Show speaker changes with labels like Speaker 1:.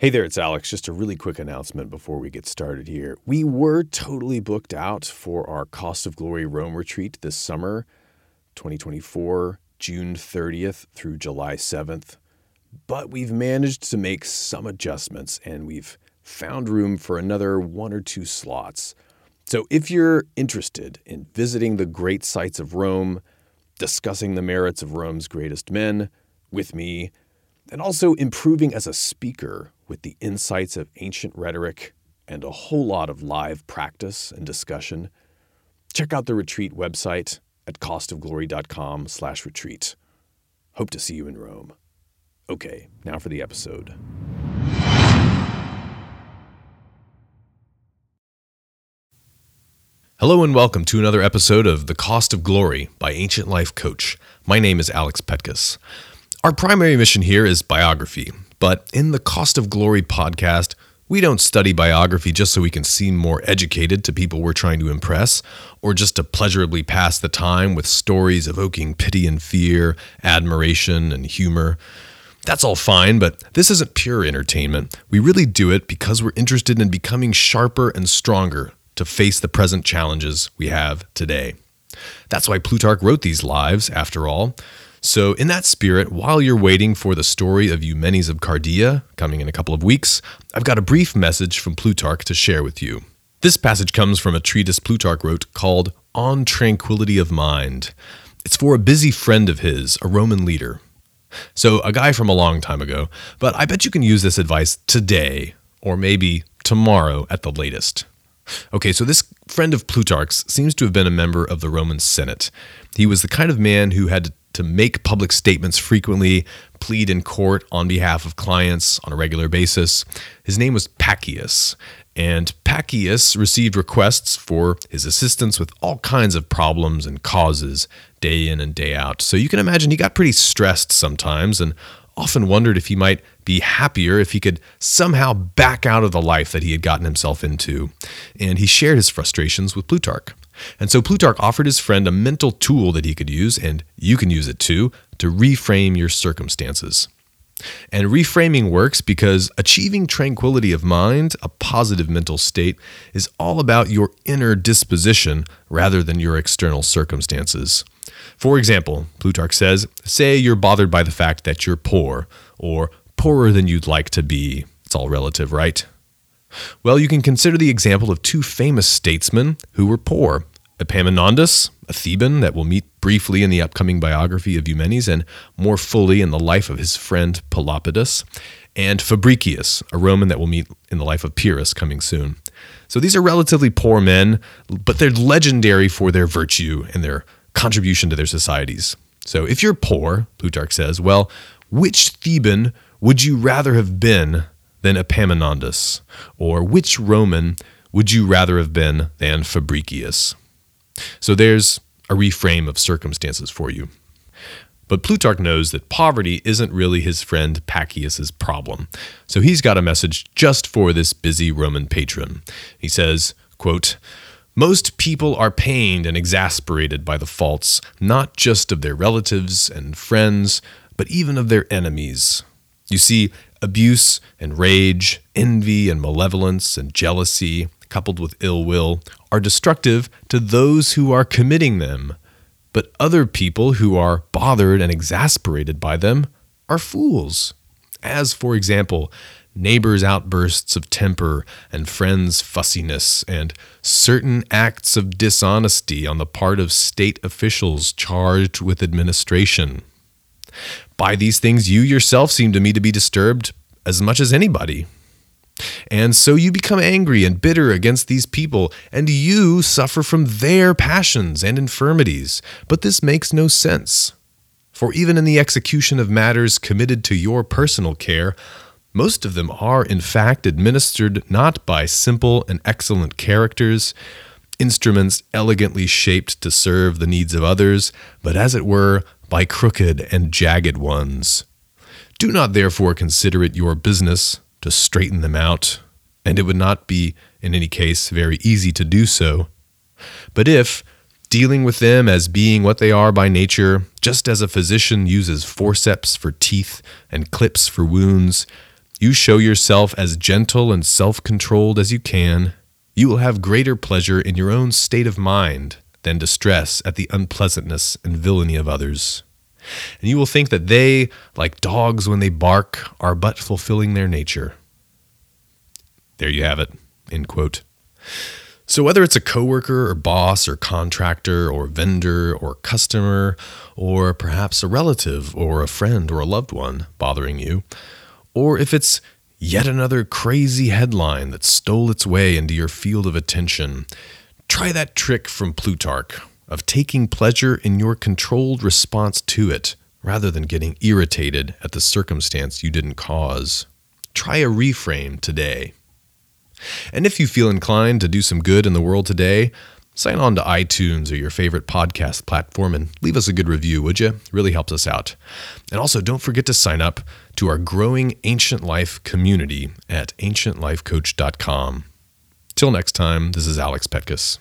Speaker 1: Hey there, it's Alex. Just a really quick announcement before we get started here. We were totally booked out for our Cost of Glory Rome retreat this summer, 2024, June 30th through July 7th. But we've managed to make some adjustments and we've found room for another one or two slots. So if you're interested in visiting the great sites of Rome, discussing the merits of Rome's greatest men with me, and also improving as a speaker with the insights of ancient rhetoric and a whole lot of live practice and discussion, check out the retreat website at costofglory.com/retreat. Hope to see you in Rome. Okay, now for the episode. Hello and welcome to another episode of The Cost of Glory by Ancient Life Coach. My name is Alex Petkus. Our primary mission here is biography, but in the Cost of Glory podcast, we don't study biography just so we can seem more educated to people we're trying to impress, or just to pleasurably pass the time with stories evoking pity and fear, admiration and humor. That's all fine, but this isn't pure entertainment. We really do it because we're interested in becoming sharper and stronger to face the present challenges we have today. That's why Plutarch wrote these lives, after all. So, in that spirit, while you're waiting for the story of Eumenes of Cardia, coming in a couple of weeks, I've got a brief message from Plutarch to share with you. This passage comes from a treatise Plutarch wrote called On Tranquility of Mind. It's for a busy friend of his, a Roman leader. So, a guy from a long time ago, but I bet you can use this advice today, or maybe tomorrow at the latest. Okay, so this friend of Plutarch's seems to have been a member of the Roman Senate. He was the kind of man who had to make public statements frequently, plead in court on behalf of clients on a regular basis. His name was Paccius, and Paccius received requests for his assistance with all kinds of problems and causes day in and day out. So you can imagine he got pretty stressed sometimes and often wondered if he might be happier if he could somehow back out of the life that he had gotten himself into. And he shared his frustrations with Plutarch. And so Plutarch offered his friend a mental tool that he could use, and you can use it too, to reframe your circumstances. And reframing works because achieving tranquility of mind, a positive mental state, is all about your inner disposition rather than your external circumstances. For example, Plutarch says, say you're bothered by the fact that you're poor, or poorer than you'd like to be. It's all relative, right? Well, you can consider the example of two famous statesmen who were poor Epaminondas, a Theban that we'll meet briefly in the upcoming biography of Eumenes and more fully in the life of his friend Pelopidas, and Fabricius, a Roman that we'll meet in the life of Pyrrhus coming soon. So these are relatively poor men, but they're legendary for their virtue and their contribution to their societies. So if you're poor, Plutarch says, well, which Theban would you rather have been than Epaminondas? Or which Roman would you rather have been than Fabricius? So there's a reframe of circumstances for you. But Plutarch knows that poverty isn't really his friend Paccius's problem. So he's got a message just for this busy Roman patron. He says, quote, most people are pained and exasperated by the faults, not just of their relatives and friends, but even of their enemies. You see, abuse and rage, envy and malevolence and jealousy, coupled with ill will, are destructive to those who are committing them. But other people who are bothered and exasperated by them are fools. As, for example, neighbors' outbursts of temper and friends' fussiness, and certain acts of dishonesty on the part of state officials charged with administration. By these things, you yourself seem to me to be disturbed as much as anybody. And so you become angry and bitter against these people, and you suffer from their passions and infirmities. But this makes no sense. For even in the execution of matters committed to your personal care, most of them are, in fact, administered not by simple and excellent characters, instruments elegantly shaped to serve the needs of others, but as it were, by crooked and jagged ones. Do not therefore consider it your business to straighten them out, and it would not be, in any case, very easy to do so. But if, dealing with them as being what they are by nature, just as a physician uses forceps for teeth and clips for wounds, you show yourself as gentle and self controlled as you can, you will have greater pleasure in your own state of mind than distress at the unpleasantness and villainy of others. And you will think that they, like dogs when they bark, are but fulfilling their nature. There you have it. End quote. So, whether it's a coworker or boss or contractor or vendor or customer, or perhaps a relative or a friend or a loved one bothering you, or if it's yet another crazy headline that stole its way into your field of attention, try that trick from Plutarch of taking pleasure in your controlled response to it rather than getting irritated at the circumstance you didn't cause. Try a reframe today. And if you feel inclined to do some good in the world today, sign on to iTunes or your favorite podcast platform and leave us a good review, would you? It really helps us out. And also, don't forget to sign up to our growing Ancient Life community at ancientlifecoach.com. Till next time, this is Alex Petkus.